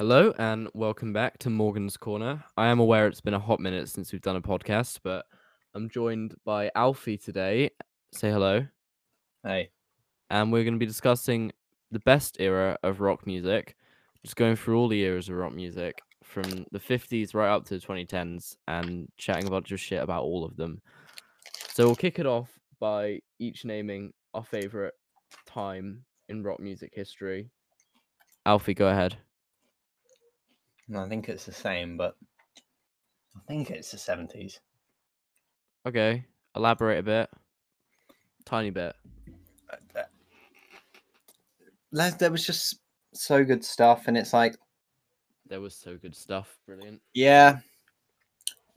Hello and welcome back to Morgan's Corner. I am aware it's been a hot minute since we've done a podcast, but I'm joined by Alfie today. Say hello. Hey. And we're going to be discussing the best era of rock music, just going through all the eras of rock music from the 50s right up to the 2010s and chatting a bunch of shit about all of them. So we'll kick it off by each naming our favorite time in rock music history. Alfie, go ahead. I think it's the same, but I think it's the seventies. Okay, elaborate a bit. Tiny bit. Les, there was just so good stuff, and it's like, There was so good stuff. Brilliant. yeah,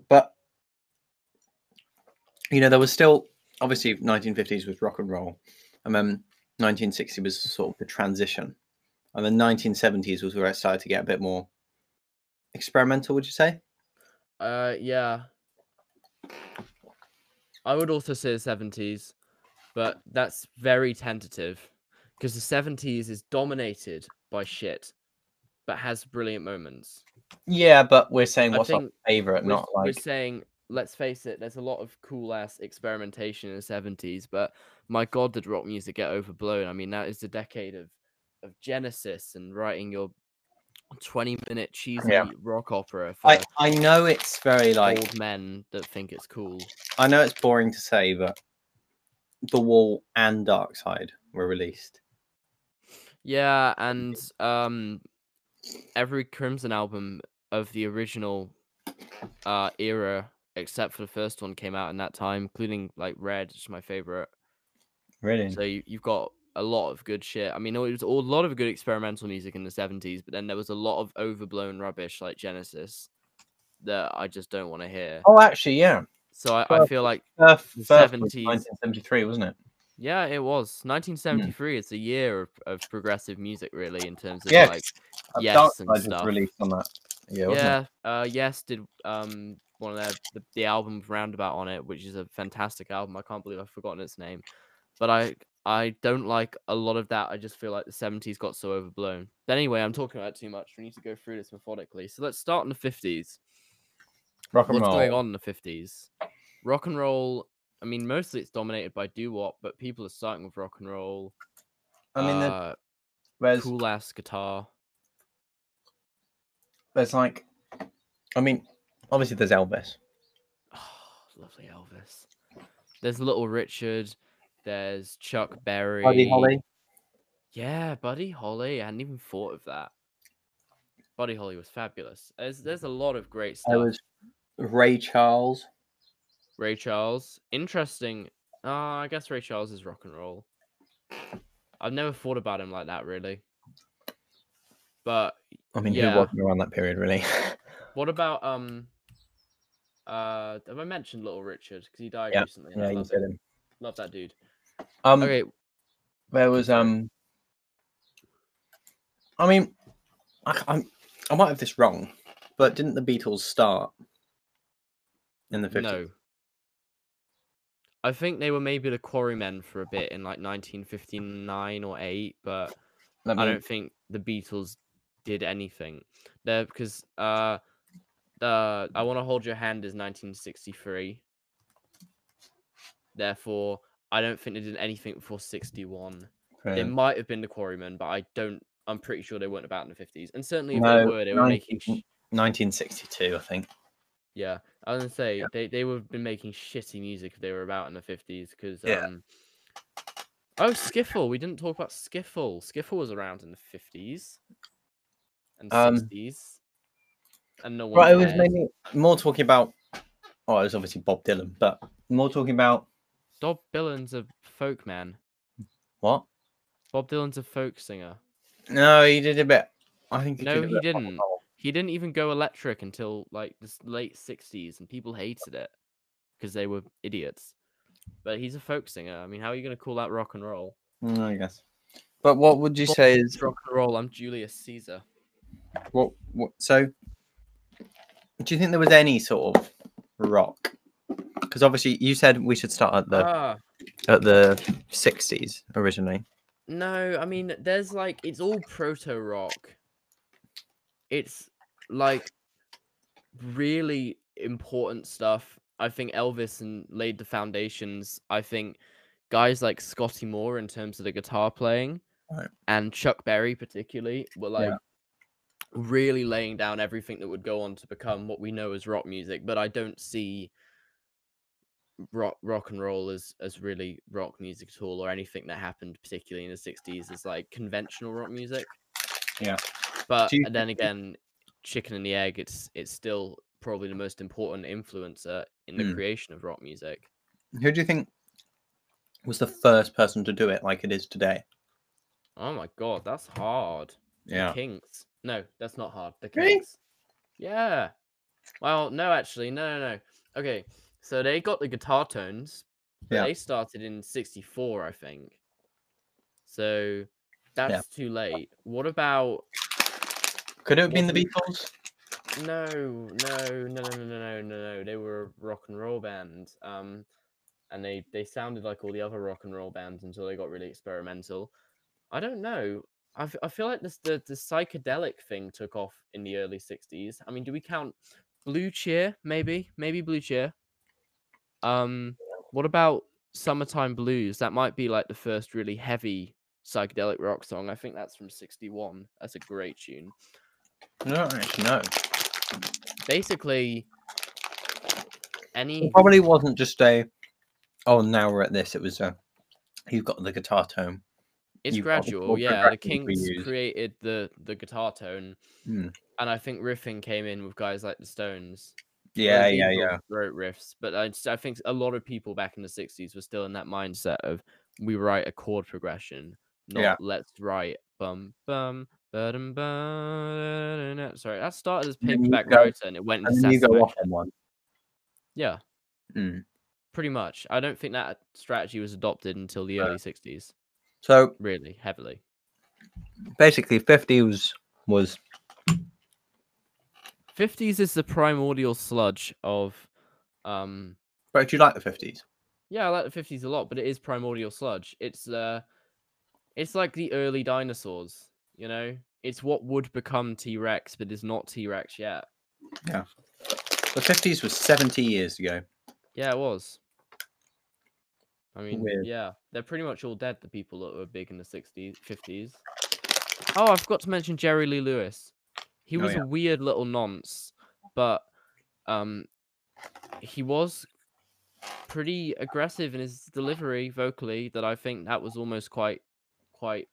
but you know, there was still obviously 1950s was rock and roll, and then 1960 was sort of the transition, and then 1970s was where it started to get a bit more experimental. Would you say? Uh, yeah. I would also say the seventies, but that's very tentative because the seventies is dominated by shit, but has brilliant moments. Yeah, but we're saying I what's our think favorite, We're, not we're like saying, let's face it, there's a lot of cool ass experimentation in the seventies, but my god, did rock music get overblown? I mean, that is the decade of of Genesis and writing your twenty minute cheesy Yeah. rock opera I I know it's very like old men that think it's cool. I know it's boring to say, but The Wall and Dark Side were released. Yeah, and um, every Crimson album of the original uh era, except for the first one, came out in that time, including like Red, which is my favorite. Really? So you, you've got a lot of good shit. I mean, it was a lot of good experimental music in the seventies, but then there was a lot of overblown rubbish like Genesis that I just don't want to hear. oh, actually, yeah. So I, I feel like First, The first was 70s. 1973, wasn't it? yeah, it was 1973. It's a year of, of progressive music, really, in terms of Yes. like Uh, Yes Dark and stuff. released on that. Yeah, wasn't it? yeah, uh, yes, did um one of their the, the album Roundabout on it, which is a fantastic album. I can't believe I've forgotten its name, but I I don't like a lot of that. I just feel like the seventies got so overblown. But anyway, I'm talking about it too much. We need to go through this methodically. So let's start in the fifties. Rock and What's roll. going on in the fifties? Rock and roll. I mean, mostly it's dominated by doo wop, but people are starting with rock and roll. I mean, uh, there's cool ass guitar. there's like, I mean, obviously there's Elvis. Oh, lovely Elvis. There's Little Richard. There's Chuck Berry. Buddy Holly. Yeah, Buddy Holly. I hadn't even thought of that. Buddy Holly was fabulous. There's there's a lot of great stuff. There was Ray Charles. Ray Charles. Interesting. Uh, I guess Ray Charles is rock and roll. I've never thought about him like that really. But I mean, Yeah. who wasn't around that period, really? what about um uh have I mentioned Little Richard? Because he died Yeah, recently. yeah, I love, said him. him. love that dude. Um, Okay, there was um. I mean, I, I'm, I might have this wrong, but didn't the Beatles start in the 50s? No. I think they were maybe the Quarrymen for a bit in like 1959 or 8, but I don't think the Beatles did anything. There because uh the I want to hold your hand is 1963. Therefore, I don't think they did anything before 61. They Brilliant. might have been the Quarrymen, but I don't I'm pretty sure they weren't about in the 50s. And certainly if No, they were, they were making sh- 1962, I think. Yeah, I was gonna say Yeah. they they would have been making shitty music if they were about in the fifties because Yeah. um. Oh, Skiffle! We didn't talk about Skiffle. Skiffle was around in the fifties and Um, sixties, and no one Right, it was cared. mainly more talking about. Oh, it was obviously Bob Dylan, but more talking about Bob Dylan's a folk man. what? Bob Dylan's a folk singer. No, he did a bit. I think he No, did he bit of rock and didn't. He didn't even go electric until like the late sixties, and people hated it because they were idiots. But he's a folk singer. I mean, how are you gonna call that rock and roll? Mm, I guess. But what would you say is rock and roll. I'm Julius Caesar. what? What? So, do you think there was any sort of rock? Because obviously, you said we should start at the Ah, at the sixties originally. no, I mean, there's like it's all proto rock. it's like really important stuff. I think Elvis and laid the foundations. I think guys like Scotty Moore in terms of the guitar playing Right. and Chuck Berry particularly were like Yeah. really laying down everything that would go on to become what we know as rock music. But I don't see rock rock and roll as as really rock music at all or anything that happened particularly in the 60s as like conventional rock music Yeah. but you then again chicken and the egg it's it's still probably the most important influencer in the Mm. creation of rock music Who do you think was the first person to do it like it is today? oh my god that's hard Yeah. the kinks no that's not hard the Really? yeah well no actually no no no okay so they got the guitar tones. yeah. They started in 64, I think. So that's yeah. too late. What about. Could it have been the Beatles? No, no, no, no, no, no, no, no. They were a rock and roll band. Um, and they, they sounded like all the other rock and roll bands until they got really experimental. I don't know. I, I feel like this the, the psychedelic thing took off in the early 60s. I mean, do we count Blue Cheer? Maybe, maybe Blue Cheer. Um, what about Summertime Blues? That might be like the first really heavy psychedelic rock song. I think that's from '61. That's a great tune. No, actually know. basically any It probably wasn't just a. Oh, now we're at this. It was a. You've got the guitar tone. it's you've gradual yeah the kinks created the the guitar tone Hmm. and i think riffing came in with guys like the stones Yeah, yeah, yeah. wrote riffs but I, just- I think a lot of people back in the 60s were still in that mindset of we write a chord progression not Yeah. let's write bum bum ba-dum, sorry that started as And paperback writer and it went And into then you go off on one. yeah Mm. pretty much i don't think that strategy was adopted until the No. early 60s So really heavily basically, 50s was 50s is the primordial sludge of um But do you like the 50s? yeah i like the 50s a lot but it is primordial sludge. It's uh it's like the early dinosaurs you know? It's what would become t-rex but is not t-rex yet. Yeah. The 50s was 70 years ago. yeah it was. I mean Weird. yeah they're pretty much all dead the people that were big in the 60s 50s oh i forgot to mention jerry lee lewis he Oh, was yeah. a weird little nonce but um he was pretty aggressive in his delivery vocally that I think that was almost quite quite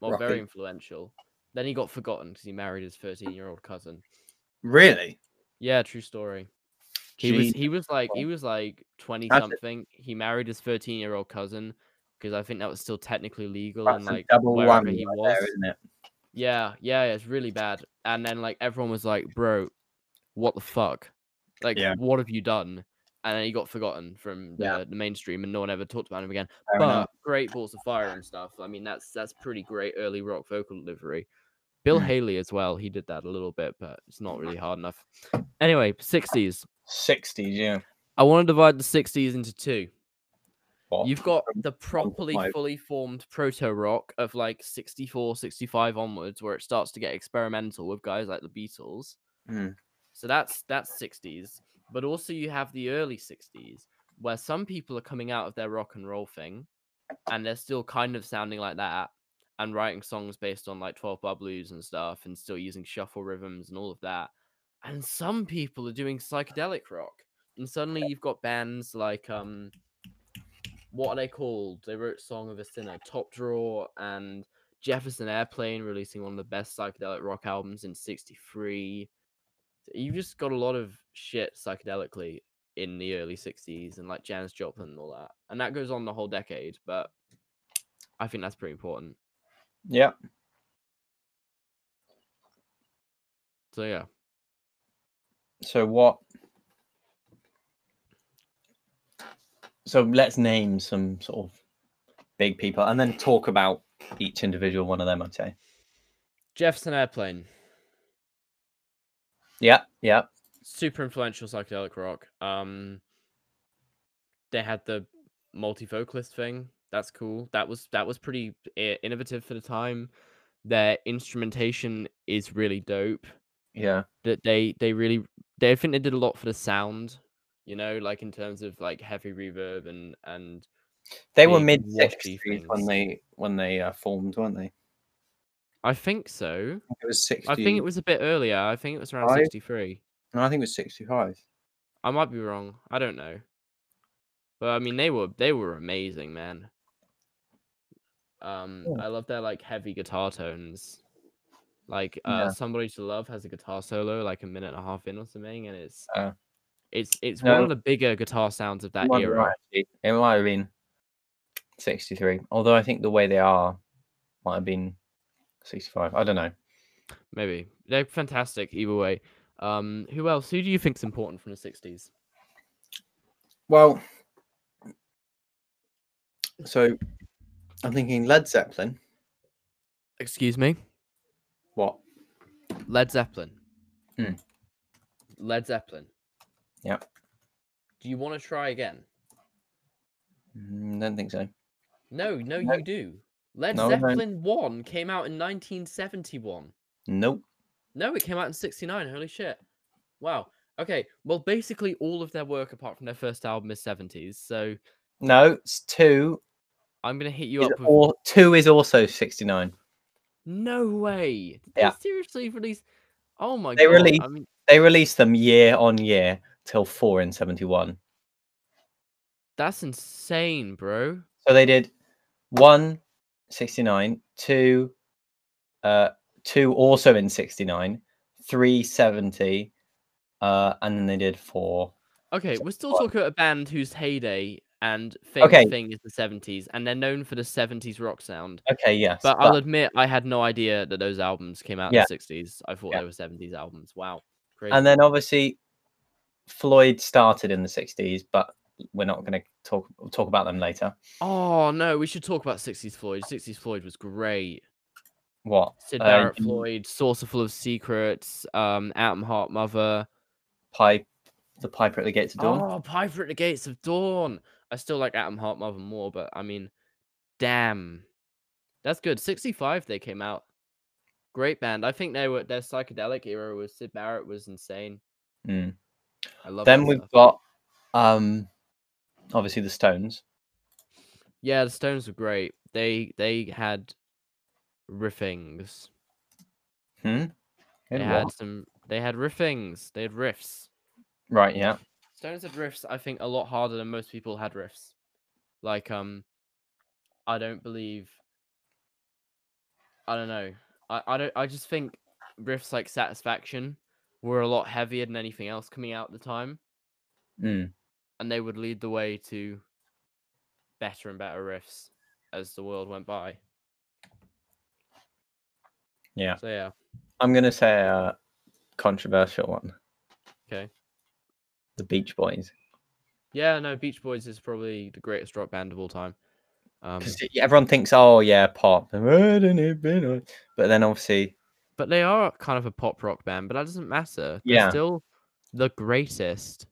well very influential. Then he got forgotten because he married his 13 year old cousin. Really? Yeah, true story. He was he was like he was like 20 that's it. something. He married his 13 year old cousin because I think that was still technically legal That's and like double wherever he right was. there, it? Yeah, yeah, it's really bad. And then like everyone was like, "Bro, what the fuck? Like, Yeah. what have you done?" And then he got forgotten from the, Yeah. the mainstream, and no one ever talked about him again. Fair but enough. great balls of fire and stuff. I mean, that's that's pretty great early rock vocal delivery. Bill Mm. Haley as well. He did that a little bit, but it's not really hard enough. Anyway, sixties. 60s, yeah. I want to divide the sixties into two. You've got the properly fully formed proto rock of like 64, 65 onwards, where it starts to get experimental with guys like the Beatles. Mm. So that's that's 60s. But also you have the early 60s, where some people are coming out of their rock and roll thing, and they're still kind of sounding like that, and writing songs based on like 12 bar blues and stuff, and still using shuffle rhythms and all of that. And some people are doing psychedelic rock. And suddenly you've got bands like um what are they called? They wrote Song of a Sinner, Top Draw, and Jefferson Airplane releasing one of the best psychedelic rock albums in '63. You've just got a lot of shit psychedelically in the early '60s, and like Janis Joplin and all that, and that goes on the whole decade. But I think that's pretty important. Yeah. So yeah, So what? So let's name some sort of big people and then talk about each individual one of them, I'd say. Jefferson Airplane, Yeah, yeah. super influential psychedelic rock. Um, they had the multi vocalist thing. That's cool. That was that was pretty innovative for the time. Their instrumentation is really dope. Yeah. that they they really they I think they did a lot for the sound, you know, like in terms of like heavy reverb and and They were mid sixties when they when they uh, formed, weren't they? I think so. It was sixty. I think it was a bit earlier. I think it was around Five? 63. No, I think it was sixty-five. I might be wrong. I don't know. But I mean they were they were amazing, man. Um Yeah. I love their like heavy guitar tones. Like uh Yeah. Somebody to Love has a guitar solo like a minute and a half in or something and it's Uh, it's it's one of the bigger guitar sounds of that might era. right, actually. It might have been sixty-three. Although I think the way they are might have been sixty-five. I don't know. Maybe. They're fantastic either way. Um who else? Who do you think's important from the 60s? Well, so I'm thinking Led Zeppelin. Excuse me? What? Led Zeppelin. Hmm. Led Zeppelin. Yep. Do you want to try again? Mm, don't think so. No, no, No. you do. Led No. Zeppelin 1 came out in 1971. Nope. No, it came out in 69. Holy shit. Wow. Okay. Well, basically, all of their work, apart from their first album, is 70s. So No, it's two. I'm going to hit you Is up with. two is also sixty-nine. No way. Did they Yeah. seriously release. Oh my They god. released- I mean, They released them year on year till four in seventy-one. that's insane, bro. So they did one 69, two, uh, two also in 69, three 70, uh, and then they did four. Okay, we're still talking about a band whose heyday and famous Okay. thing is the 70s, and they're known for the 70s rock sound. Okay, yes. But I'll admit, I had no idea that those albums came out Yeah. in the 60s. I thought Yeah. they were 70s albums. Wow. Crazy. and then obviously Floyd started in the 60s, but we're not going to talk talk about them later. Oh, no, we should talk about 60s Floyd. 60s Floyd was great. What? Syd Barrett you- Floyd, Saucerful of Secrets, um, Atom Heart Mother. Pipe, the Piper at the Gates of Dawn. Oh, Piper at the Gates of Dawn. I still like Atom Heart Mother more, but I mean, damn. That's good. 65 they came out. Great band. I think they were their psychedelic era was Syd Barrett was insane. Mm. I love Then we've stuff. got um, obviously the Stones. Yeah, the Stones were great. They they had riffings. Hmm? They In had what? some they had riffings. They had riffs. Right, yeah. Stones had riffs, I think, a lot harder than most people had riffs. Like, um, I don't believe. I don't know. I, I don't. I just think riffs like Satisfaction were a lot heavier than anything else coming out at the time, Mm. and they would lead the way to better and better riffs as the world went by. Yeah. So yeah, I'm going to say a controversial one. okay. The Beach Boys. Yeah, no, Beach Boys is probably the greatest rock band of all time. Um, Because everyone thinks, oh, yeah, pop. But then obviously, but they are kind of a pop rock band, but that doesn't matter. They're Yeah. still the greatest.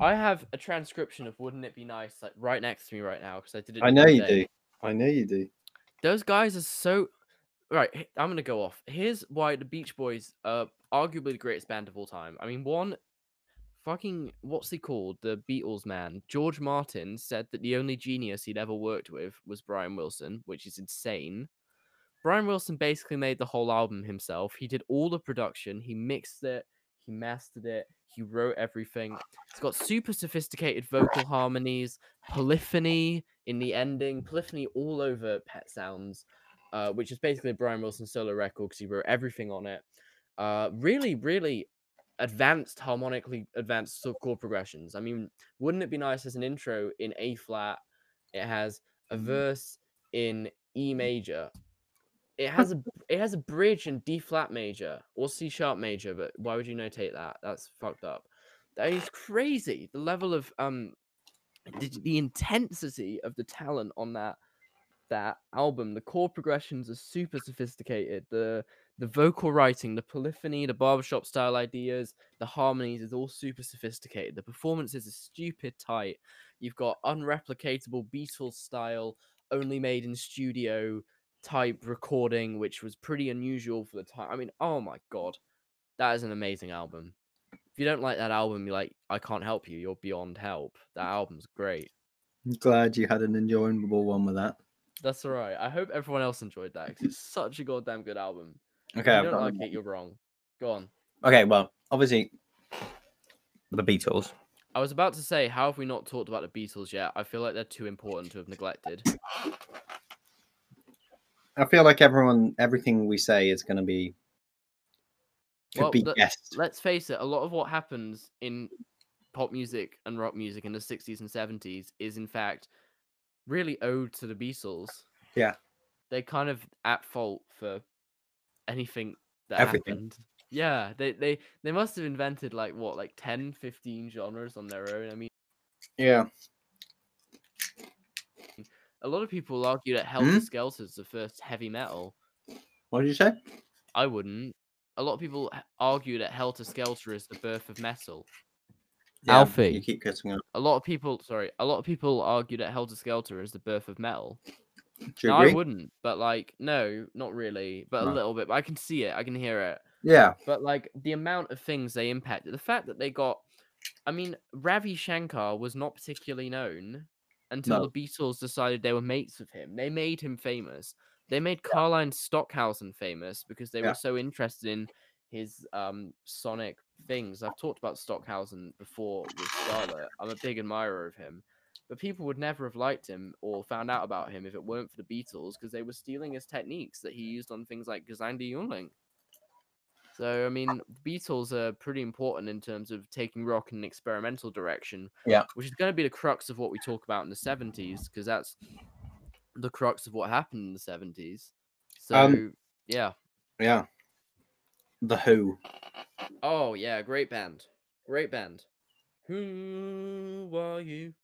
I have a transcription of "Wouldn't It Be Nice" like right next to me right now because I did it. I know you day. do. I know you do. Those guys are so right. I'm gonna go off. Here's why the Beach Boys are arguably the greatest band of all time. I mean, one, fucking what's he called? The Beatles man, George Martin, said that the only genius he'd ever worked with was Brian Wilson, which is insane. Brian Wilson basically made the whole album himself. He did all the production. He mixed it. He mastered it. He wrote everything. It's got super sophisticated vocal harmonies, polyphony in the ending, polyphony all over Pet Sounds, uh, which is basically a Brian Wilson solo record because he wrote everything on it. Uh, really, really advanced, harmonically advanced chord progressions. I mean, wouldn't it be nice as an intro in A flat? It has a verse in E major. It has a it has a bridge in D flat major or C sharp major, but why would you notate that? That's fucked up. That is crazy. The level of um the, the intensity of the talent on that that album. The chord progressions are super sophisticated. The the vocal writing, the polyphony, the barbershop style ideas, the harmonies is all super sophisticated. The performances are stupid tight. You've got unreplicatable Beatles style, only made in studio type recording, which was pretty unusual for the time. I mean, oh my god. that is an amazing album. If you don't like that album, you're like, I can't help you. You're beyond help. That album's great. I'm glad you had an enjoyable one with that. That's all right. I hope everyone else enjoyed that because it's such a goddamn good album. If Okay, you I've don't like it, you're wrong. Go on. okay. Well, obviously, the Beatles. I was about to say, how have we not talked about the Beatles yet? I feel like they're too important to have neglected. I feel like everyone, everything we say is going to be could Well, be guessed. Let's face it, a lot of what happens in pop music and rock music in the 60s and 70s is, in fact, really owed to the Beatles. Yeah. They're kind of at fault for anything that Everything. happened. Yeah, they, they they must have invented like what, like 10, 15 genres on their own. I mean, Yeah. A lot of people argue that Helter hmm? Skelter is the first heavy metal. What did you say? I wouldn't. A lot of people argue that Helter Skelter is the birth of metal. Yeah, Alfie. You keep cutting up. A lot of people, sorry, a lot of people argue that Helter Skelter is the birth of metal. Do you No, I wouldn't, but like, no, not really, but No. a little bit. But I can see it, I can hear it. Yeah. But like the amount of things they impacted, the fact that they got, I mean, Ravi Shankar was not particularly known until No. the Beatles decided they were mates with him. They made him famous. They made Karlheinz Stockhausen famous because they Yeah. were so interested in his um sonic things. I've talked about Stockhausen before with Scarlett. I'm a big admirer of him. But people would never have liked him or found out about him if it weren't for the Beatles because they were stealing his techniques that he used on things like Gesang die Jungling. So, I mean, the Beatles are pretty important in terms of taking rock in an experimental direction. Yeah. Which is going to be the crux of what we talk about in the 70s because that's the crux of what happened in the 70s. So, Um, yeah. Yeah. The Who. Oh, yeah, great band. Great band. Who are you?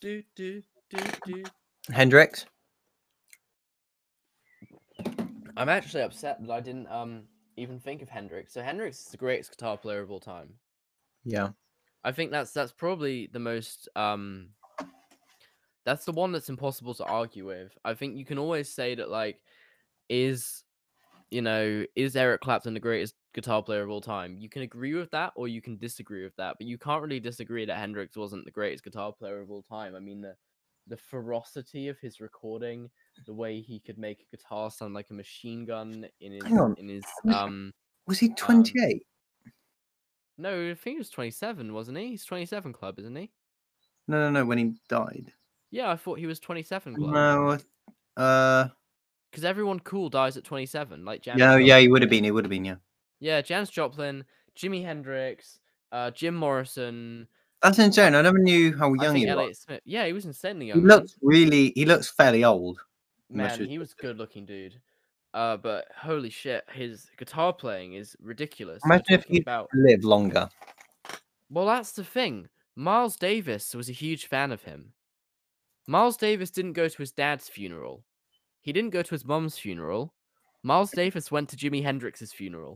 Do, do, do, do. Hendrix. I'm actually upset that I didn't um even think of Hendrix. So Hendrix is the greatest guitar player of all time. Yeah. I think that's that's probably the most um that's the one that's impossible to argue with. I think you can always say that like is you know, is Eric Clapton the greatest guitar player of all time? You can agree with that or you can disagree with that, but you can't really disagree that Hendrix wasn't the greatest guitar player of all time. I mean the the ferocity of his recording, the way he could make a guitar sound like a machine gun in his Hang on, in his um Was he 28? no, I think he was 27, wasn't he? He's 27 club, isn't he? no, no, no. When he died. Yeah, I thought he was 27 club. No. Uh. Because everyone cool dies at 27, like Janis Yeah. Yeah. He would have been. He would have been. Yeah. Yeah, Janis Joplin, Jimi Hendrix, uh, Jim Morrison. That's insane. I never knew how young he was. Smith. Yeah, he was insanely He young. man. looks really. He looks fairly old. Man, he was good looking dude. Uh, but holy shit, his guitar playing is ridiculous. Imagine if he about. lived longer. Well, that's the thing. Miles Davis was a huge fan of him. Miles Davis didn't go to his dad's funeral. He didn't go to his mom's funeral. Miles Davis went to Jimi Hendrix's funeral.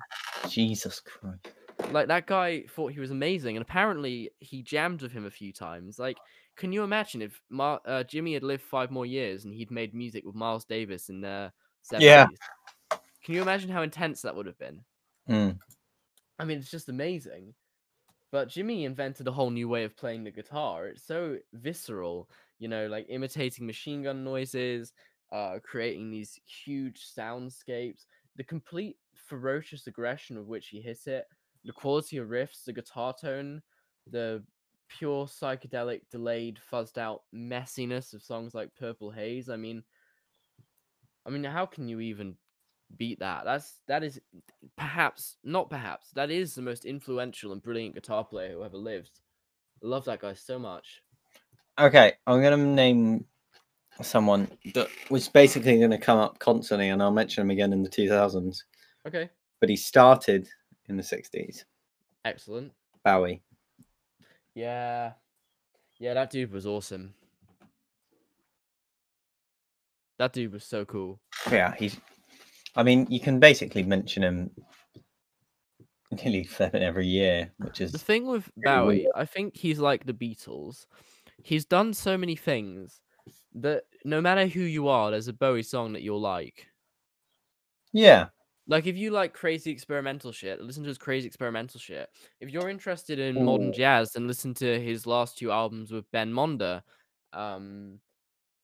Jesus Christ. Like that guy thought he was amazing, and apparently he jammed with him a few times. Like, can you imagine if Mar- uh, Jimi had lived five more years and he'd made music with Miles Davis in the seventies? Yeah. Can you imagine how intense that would have been? Mm. I mean, it's just amazing. But Jimi invented a whole new way of playing the guitar. It's so visceral, you know, like imitating machine gun noises, uh, creating these huge soundscapes, the complete ferocious aggression with which he hit it, the quality of riffs, the guitar tone, the pure psychedelic, delayed, fuzzed out messiness of songs like Purple Haze. I mean, I mean, how can you even beat that? That's that is perhaps not perhaps that is the most influential and brilliant guitar player who ever lived. I love that guy so much. Okay, I'm gonna name someone that was basically gonna come up constantly, and I'll mention him again in the 2000s. Okay, But he started in the 60s. excellent. Bowie. Yeah, yeah, that dude was awesome. That dude was so cool. Yeah, he's. I mean, you can basically mention him nearly flipping every year, which is The thing with Bowie, weird. I think he's like the Beatles. He's done so many things that no matter who you are, there's a Bowie song that you'll like. yeah, Like if you like crazy experimental shit, listen to his crazy experimental shit. If you're interested in modern jazz, then listen to his last two albums with Ben Monder, um,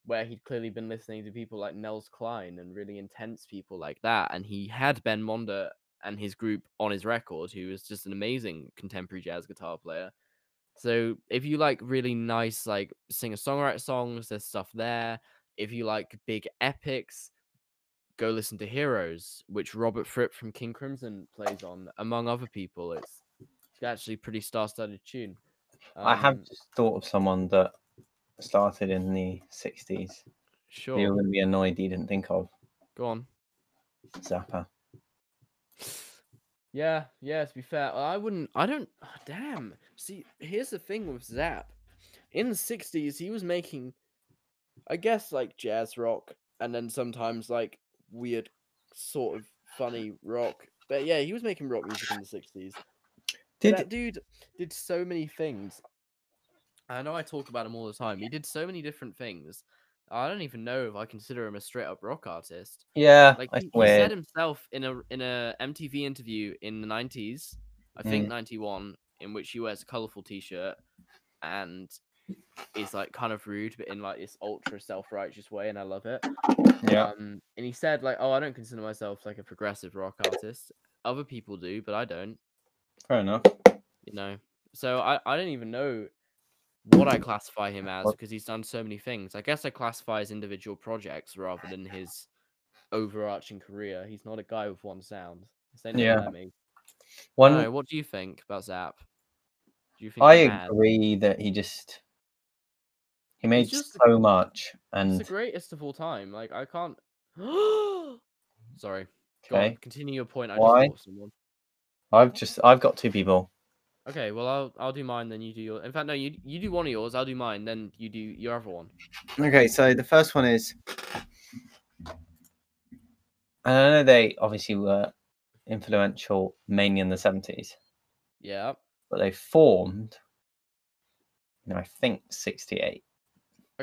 where he'd clearly been listening to people like Nels Cline and really intense people like that, and he had Ben Monder and his group on his record, who was just an amazing contemporary jazz guitar player. So if you like really nice like singer songwriter songs, there's stuff there. If you like big epics, go listen to Heroes, which Robert Fripp from King Crimson plays on, among other people. It's, it's actually a pretty star-studded tune. I have Um, just thought of someone that started in the 60s. sure. You're going to be annoyed you didn't think of Go on. Zappa. Yeah, yeah. To be fair, I wouldn't. I don't. ah, damn. See, here's the thing with Zap. In the '60s, he was making, I guess, like jazz rock, and then sometimes like weird, sort of funny rock. But yeah, he was making rock music in the '60s. Did that dude did so many things. I know I talk about him all the time. He did so many different things. I don't even know if I consider him a straight up rock artist. yeah, Like he, he said himself in a in a MTV interview in the nineties, I think mm. ninety one, in which he wears a colorful T shirt and is like kind of rude, but in like this ultra self righteous way, and I love it. Yeah, Um, and he said like, "Oh, I don't consider myself like a progressive rock artist. Other people do, but I don't." fair enough. You know, so I I don't even know what I classify him as because he's done so many things. I guess I classify his individual projects rather than his overarching career. He's not a guy with one sound. Yeah. me. One, know, what do you think about Zap? Do you think I agree that he just he made just the- so much, He's and the greatest of all time. Like I can't. Sorry. Go on, Okay. continue your point. I Why? Just someone. I've just I've got two people. Okay, well I'll I'll do mine, then you do your. In fact, no, you you do one of yours. I'll do mine, then you do your other one. Okay, so the first one is, and I know they obviously were influential mainly in the seventies, Yeah. but they formed, in, I think sixty eight.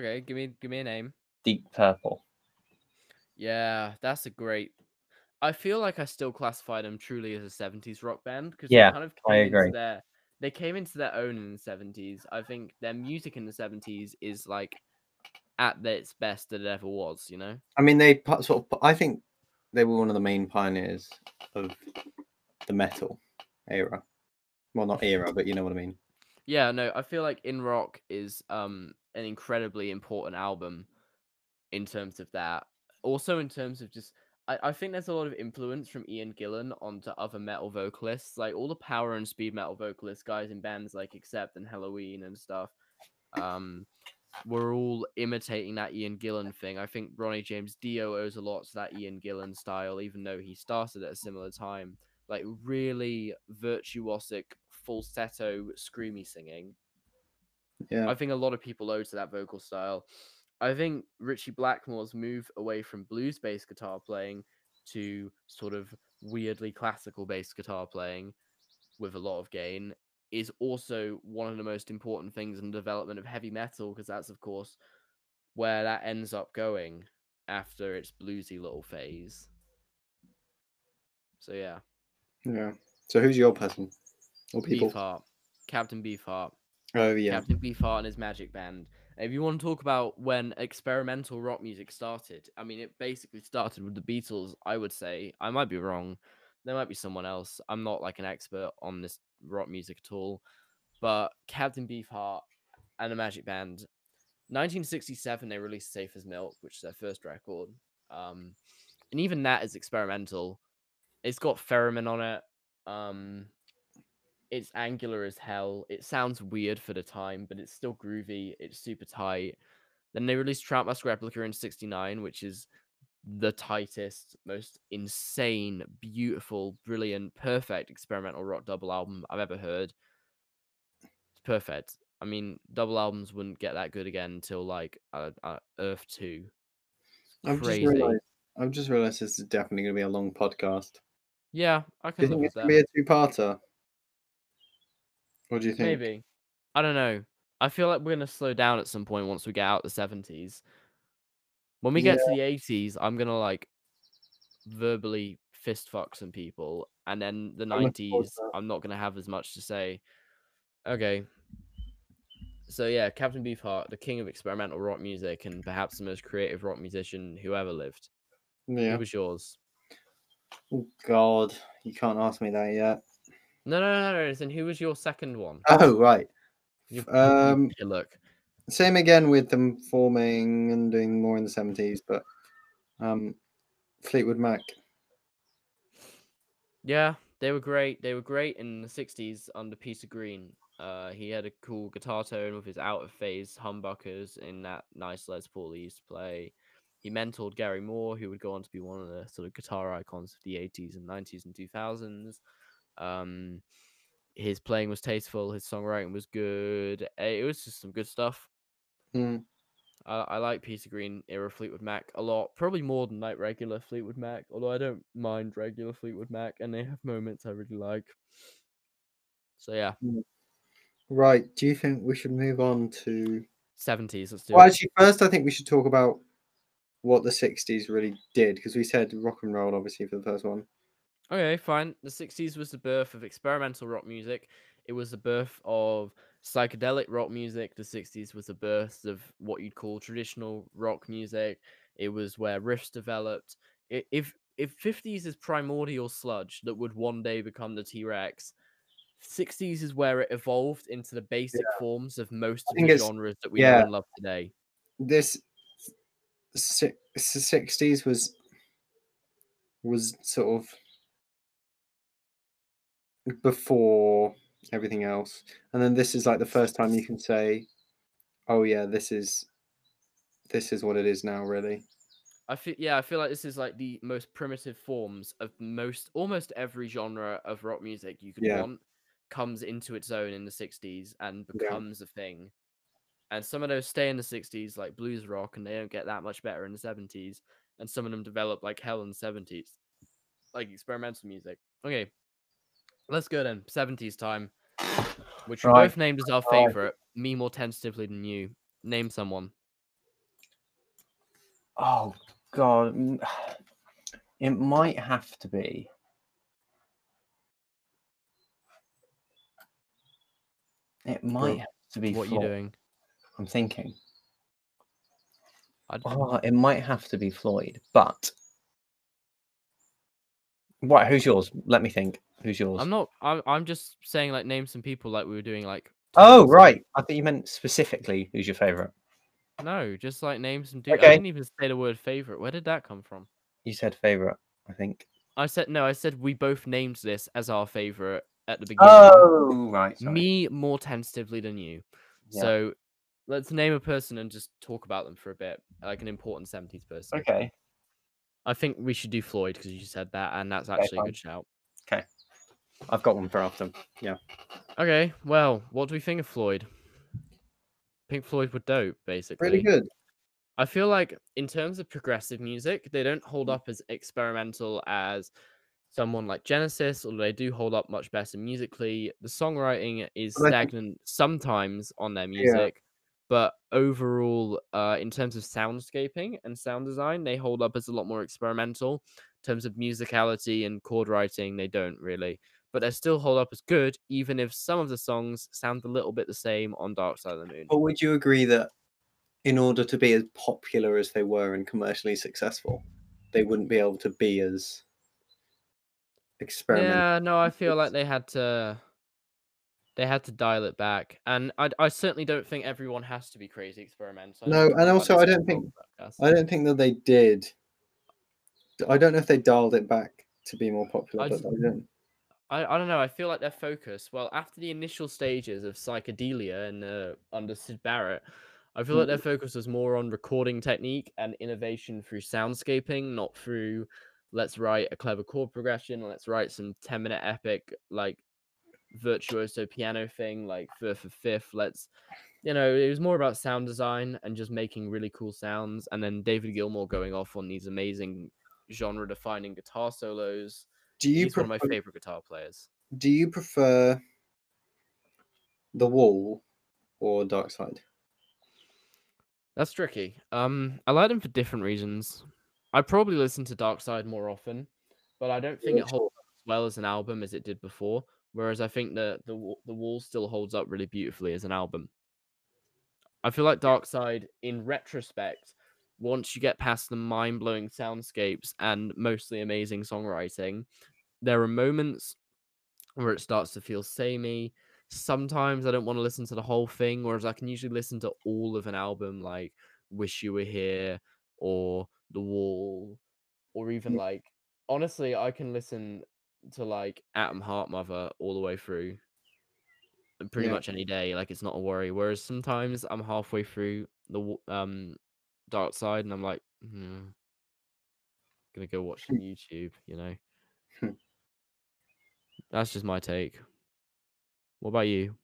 Okay. Give me give me a name. Deep Purple. Yeah, that's a great. I feel like I still classify them truly as a '70s rock band because Yeah, they kind of I agree. into their they came into their own in the '70s. I think their music in the '70s is like at its best that it ever was. You know? I mean, they sort of. I think they were one of the main pioneers of the metal era. Well, not era, but you know what I mean. Yeah. No, I feel like In Rock is um an incredibly important album in terms of that. Also, in terms of just. I, I think there's a lot of influence from Ian Gillan onto other metal vocalists, like all the power and speed metal vocalists, guys in bands like Accept and Helloween and stuff. Um, we're all imitating that Ian Gillan thing. I think Ronnie James Dio owes a lot to that Ian Gillan style, even though he started at a similar time. Like really virtuosic falsetto screamy singing. Yeah. I think a lot of people owe to that vocal style. I think Ritchie Blackmore's move away from blues based guitar playing to sort of weirdly classical based guitar playing with a lot of gain is also one of the most important things in the development of heavy metal because that's of course where that ends up going after its bluesy little phase. So yeah, Yeah. So who's your person or people? Beefheart, Captain Beefheart. Oh yeah. Captain Beefheart and his magic band. If you want to talk about when experimental rock music started, I mean, it basically started with the Beatles. I would say I might be wrong. There might be someone else. I'm not like an expert on this rock music at all, but Captain Beefheart and the Magic Band. 1967, they released "Safe as Milk," which is their first record. Um, and even that is experimental. It's got theremin on it. Um, it's angular as hell. It sounds weird for the time, but it's still groovy. It's super tight. Then they released Trout Mask Replica in 69, which is the tightest, most insane, beautiful, brilliant, perfect experimental rock double album I've ever heard. It's perfect. I mean, double albums wouldn't get that good again until like uh, uh, Earth 2. I've just realized. I've just realized this is definitely going to be a long podcast. Yeah, I can Do you think it's going to be a two-parter? What do you think? Maybe. I don't know. I feel like we're gonna slow down at some point once we get out the seventies. When we get to the eighties, I'm gonna like verbally fist fuck some people, and then the I'm looking forward to nineties. I'm not gonna have as much to say. Okay. So yeah, Captain Beefheart, the king of experimental rock music, and perhaps the most creative rock musician who ever lived. Yeah. Who was yours? Oh God, you can't ask me that yet. No, no, no, no. Then who was your second one? Oh right. You, you Um, pillock. same again with them forming and doing more in the seventies, but um, Fleetwood Mac. Yeah, they were great. They were great in the '60s under Peter Green. Uh, he had a cool guitar tone with his out of phase humbuckers in that nice Les Paul he used to play. He mentored Gary Moore, who would go on to be one of the sort of guitar icons of the 80s and 90s and 2000s. Um, his playing was tasteful. His songwriting was good. eh, It was just some good stuff. Mm. I, I like Peter Green era Fleetwood Mac a lot, probably more than like regular Fleetwood Mac. Although I don't mind regular Fleetwood Mac, and they have moments I really like. So yeah, Right. Do you think we should move on to? seventies. Let's do Well, it. actually, first I think we should talk about what the '60s really did because we said rock and roll, obviously, for the first one. Okay, fine. The 60s was the birth of experimental rock music. It was the birth of psychedelic rock music. The 60s was the birth of what you'd call traditional rock music. It was where riffs developed. If if 50s is primordial sludge that would one day become the T-Rex, 60s is where it evolved into the basic forms of most of the genres that we yeah. know and love today. This si- '60s was was sort of before everything else, and then this is like the first time you can say, "Oh yeah, this is this is what it is now." Really. I feel yeah, I feel like this is like the most primitive forms of most almost every genre of rock music you could Yeah. want comes into its own in the 60s and Yeah. becomes a thing. And some of those stay in the 60s like blues rock and they don't get that much better in the 70s and some of them develop like hell in the 70s. Like experimental music. Okay. Let's go then. 70s time. Which we Right. both named as our Right. favorite, me more tentatively than you. Name someone. Oh God, mm, it might have to be. It might have to be. What are you doing? I'm thinking. Oh, it might have to be Floyd, but. Right, who's yours? Let me think. Who's yours? I'm not. I'm. I'm just saying, like, name some people like we were doing, like. Oh ago. right. I thought you meant specifically who's your favorite. No, just like name some dude. I Okay. didn't even say the word favorite. Where did that come from? You said favorite, I think. I said no. I said we both named this as our favorite at the beginning. Oh, right. sorry. Me more tentatively than you. Yeah. So let's name a person and just talk about them for a bit, like an important 70s person. Okay. I think we should do Floyd because you said that, and that's Okay, actually a fine. good shout. I've got one for after. Yeah. Okay, well, what do we think of Floyd? Pink Floyd were dope, basically. Really good. I feel like in terms of progressive music, they don't hold up as experimental as someone like Genesis, although they do hold up much better musically. The songwriting is But I think- stagnant sometimes on their music, but overall, uh, in terms of soundscaping and sound design, they hold up as a lot more experimental. In terms of musicality and chord writing, they don't really. But they still hold up as good, even if some of the songs sound a little bit the same on Dark Side of the Moon. But would you agree that in order to be as popular as they were and commercially successful, they wouldn't be able to be as experimental? Yeah, no, I feel like they had to they had to dial it back. And I I certainly don't think everyone has to be crazy experimental. No, and also I don't think-. I don't think that they did. I don't know if they dialed it back to be more popular, I but just- I don't. I, I don't know. I feel like their focus, well, after the initial stages of psychedelia and uh, under Syd Barrett, I feel like their focus was more on recording technique and innovation through soundscaping, not through let's write a clever chord progression, let's write some 10 minute epic, like virtuoso piano thing, like Firth of Fifth. Let's, you know, it was more about sound design and just making really cool sounds. And then David Gilmour going off on these amazing genre defining guitar solos. Do you He's one of my favorite guitar players. do you prefer the Wall or Dark Side? That's tricky. Um, I like them for different reasons. I probably listen to Dark Side more often. but I don't think Yeah, it holds up as well as an album as it did before. Whereas I think the the the wall still holds up really beautifully as an album. I feel like Dark Side, in retrospect, once you get past the mind blowing soundscapes and mostly amazing songwriting, there are moments where it starts to feel samey. Sometimes I don't want to listen to the whole thing, whereas I can usually listen to all of an album, like Wish You Were Here or The Wall, or even like, honestly, I can listen to like Atom Heart Mother all the way through pretty Yeah. much any day. Like, it's not a worry. Whereas sometimes I'm halfway through the um Dark Side and I'm like, hmm, gonna go watch some YouTube, you know? Hmm. That's just my take. What about you?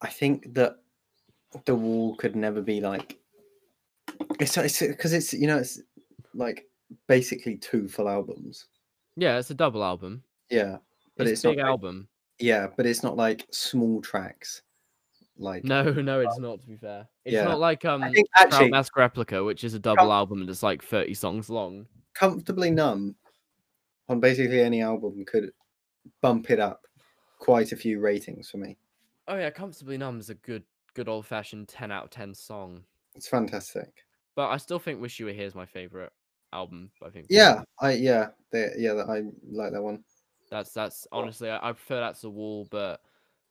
I think that the wall could never be like it's it's because it's you know it's like basically two full albums. Yeah, it's a double album. Yeah, but it's, it's, a big like, album. yeah, but it's not like small tracks. Like No, no, it's not. To be fair, it's Yeah. not like um I think actually Mask Replica, which is a double album and it's like thirty songs long. comfortably numb on basically any album could bump it up quite a few ratings for me. Oh yeah, Comfortably Numb is a good, good old fashioned ten out of ten song. It's fantastic. But I still think Wish You Were Here is my favorite album. I think. Yeah, I yeah, they, yeah, I like that one. That's that's honestly I, I prefer that to the Wall, but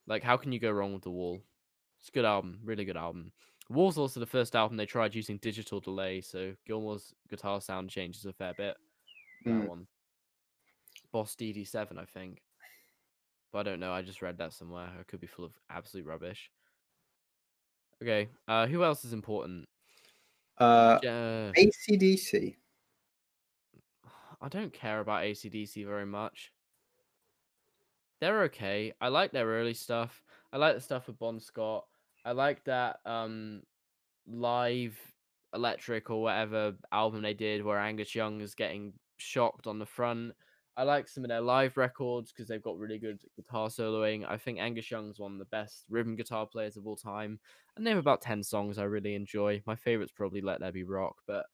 like how can you go wrong with the Wall? It's a good album, really good album. Wall's also the first album they tried using digital delay, so Gilmour's guitar sound changes a fair bit. That Mm. one. Boss DD7, I think. But I don't know. I just read that somewhere. I could be full of absolute rubbish. Okay. Uh, who else is important? Uh, Uh, ACDC. I don't care about ACDC very much. They're okay. I like their early stuff. I like the stuff with Bon Scott. I like that um live electric or whatever album they did where Angus Young is getting shocked on the front. I like some of their live records because they've got really good guitar soloing. I think Angus Young's one of the best rhythm guitar players of all time. And they have about 10 songs I really enjoy. My favorite's probably Let There Be Rock, but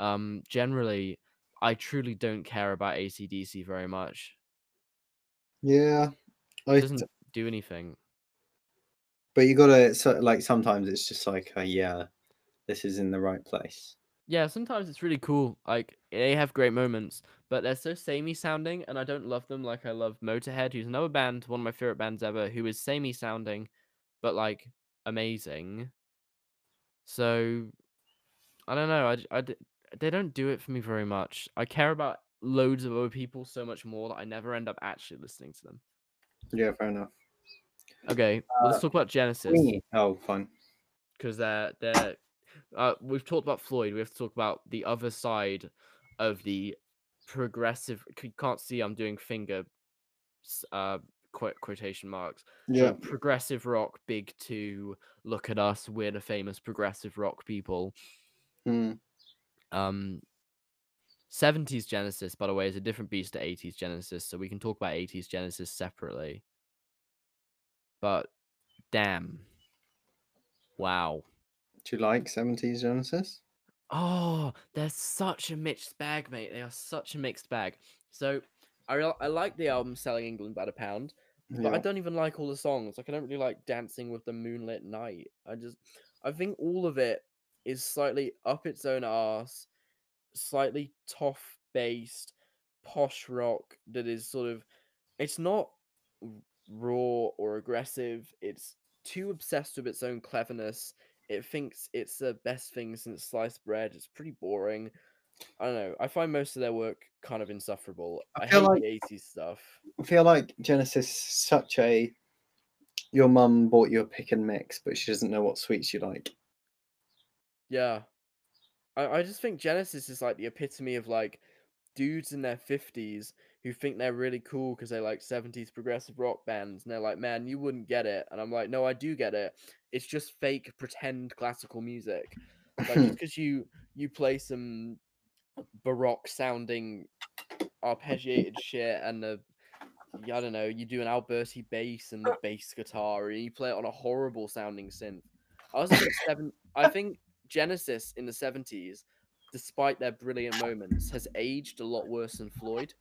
um generally I truly don't care about ACDC very much. Yeah, It I, doesn't do anything. But you gotta so, like sometimes it's just like uh, yeah, this is in the right place. Yeah, sometimes it's really cool. Like they have great moments, but they're so samey sounding, and I don't love them like I love Motorhead, who's another band, one of my favorite bands ever, who is samey sounding, but like amazing. So I don't know. I, I they don't do it for me very much. I care about loads of other people so much more that I never end up actually listening to them. Yeah, fair enough. Okay, well, let's talk about Genesis. Oh, fine. because they're they're uh, we've talked about Floyd. We have to talk about the other side of the progressive. You can't see I'm doing finger uh qu- quotation marks. So Yeah, progressive rock, big two. Look at us, we're the famous progressive rock people. mm, Um, 70s Genesis, by the way, is a different beast to 80s Genesis, so we can talk about 80s Genesis separately. But damn, wow. do you like seventies Genesis? Oh, they're such a mixed bag, mate. They are such a mixed bag. So, I I like the album "Selling England by the Pound," but I don't even like all the songs. Like, I don't really like "Dancing with the Moonlit Knight." I just, I think all of it is slightly up its own arse, slightly tough based, posh rock that is sort of, it's not raw or aggressive. It's too obsessed with its own cleverness. It thinks it's the best thing since sliced bread. It's pretty boring. I don't know. I find most of their work kind of insufferable. I I, hate like- the 80s stuff. I feel like Genesis is such a. Your mum bought you a pick and mix, but she doesn't know what sweets you like. Yeah. I, I just think Genesis is like the epitome of like dudes in their 50s who think they're really cool because they like 70s progressive rock bands. And they're like, man, you wouldn't get it. And I'm like, no, I do get it. It's just fake pretend classical music. Like just because you you play some baroque sounding arpeggiated shit and the I don't know, you do an Alberti bass and the bass guitar and you play it on a horrible sounding synth. I was like seven I think Genesis in the seventies, despite their brilliant moments, has aged a lot worse than Floyd.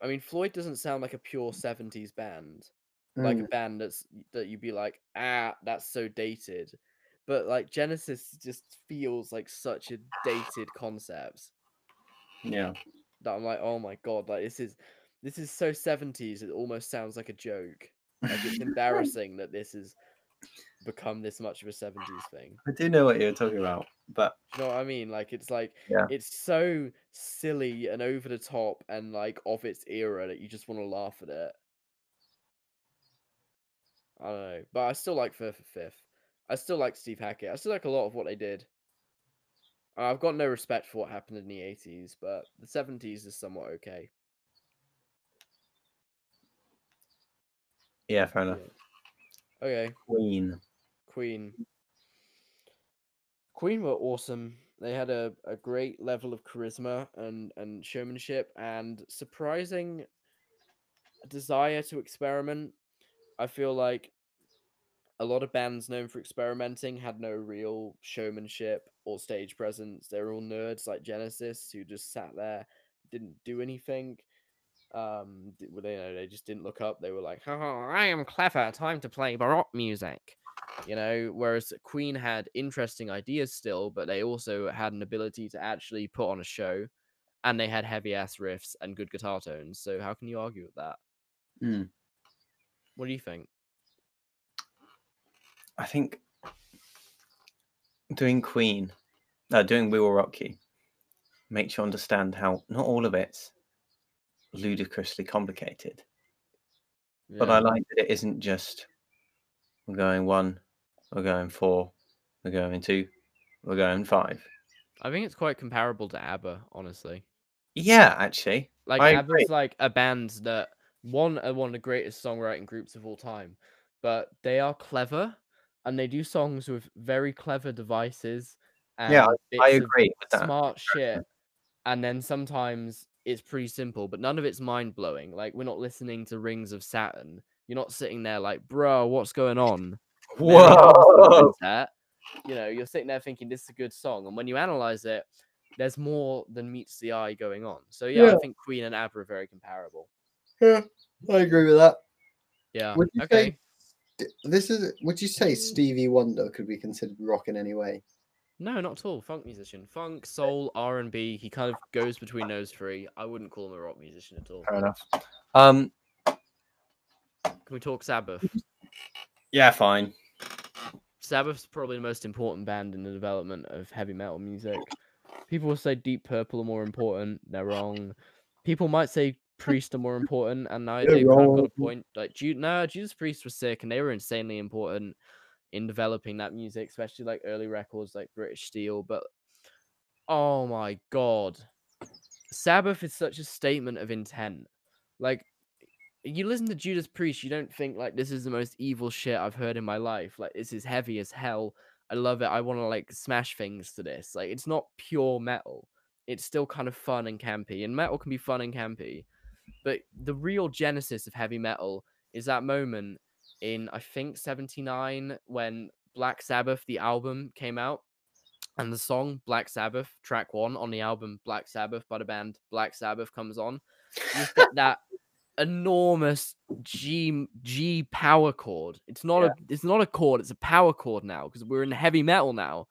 I mean, Floyd doesn't sound like a pure '70s band, like a Mm, band that's that you'd be like, ah, that's so dated. But like Genesis just feels like such a dated concept yeah. that I'm like, oh my god, like this is this is so 70s, it almost sounds like a joke. Like it's embarrassing that this has become this much of a 70s thing. I do know what you're talking about, but you know what I mean? Like it's like Yeah. it's so silly and over the top and like of its era that you just want to laugh at it. I don't know, but I still like Firth of Fifth. I still like Steve Hackett. I still like a lot of what they did. I've got no respect for what happened in the 80s, but the 70s is somewhat okay. yeah, fair enough. Okay, Queen. Queen. Queen were awesome. They had a, a great level of charisma and, and showmanship and surprising desire to experiment. I feel like a lot of bands known for experimenting had no real showmanship or stage presence. They were all nerds like Genesis who just sat there, didn't do anything. Um, they, you know, they just didn't look up. They were like, "Oh, I am clever. Time to play baroque music." You know, whereas Queen had interesting ideas still, but they also had an ability to actually put on a show, and they had heavy ass riffs and good guitar tones. So how can you argue with that? Mm. What do you think? I think doing Queen, no, doing We Will Rock You makes you understand how not all of it's ludicrously complicated. But I like that it isn't just we're going one, we're going four, we're going two, we're going five. I think it's quite comparable to ABBA, honestly. Yeah, actually. Like I ABBA's agree. like a band that one are one of the greatest songwriting groups of all time, but they are clever and they do songs with very clever devices and Yeah, I agree with that. smart shit. And then sometimes it's pretty simple, but none of it's mind blowing. Like we're not listening to Rings of Saturn. You're not sitting there like, bro, what's going on? Mary Poppins Whoa! Quintet, You know, you're sitting there thinking this is a good song, and when you analyze it, there's more than meets the eye going on. So yeah, I think Queen and ABBA are very comparable. Yeah, I agree with that. Yeah. Would you Okay. say this is? Would you say Stevie Wonder could be considered rock in any way? No, not at all. Funk musician, funk, soul, R and B. He kind of goes between those three. I wouldn't call him a rock musician at all. Fair enough. Um, Can we talk Sabbath? Yeah, fine. Sabbath's probably the most important band in the development of heavy metal music. People will say Deep Purple are more important. They're wrong. People might say Priest are more important, and I They're they've kind of got a point. Like, Ju- no, Judas Priest was sick, and they were insanely important in developing that music, especially like early records like British Steel. But oh my god, Sabbath is such a statement of intent. Like, you listen to Judas Priest, you don't think like this is the most evil shit I've heard in my life. Like this is heavy as hell. I love it. I want to like smash things to this. Like it's not pure metal. It's still kind of fun and campy. And metal can be fun and campy. But the real genesis of heavy metal is that moment in I think 79 when Black Sabbath the album came out and the song Black Sabbath track 1 on the album Black Sabbath by the band Black Sabbath comes on. You that enormous G G power chord. It's not a it's not a chord, it's a power chord now because we're in heavy metal now.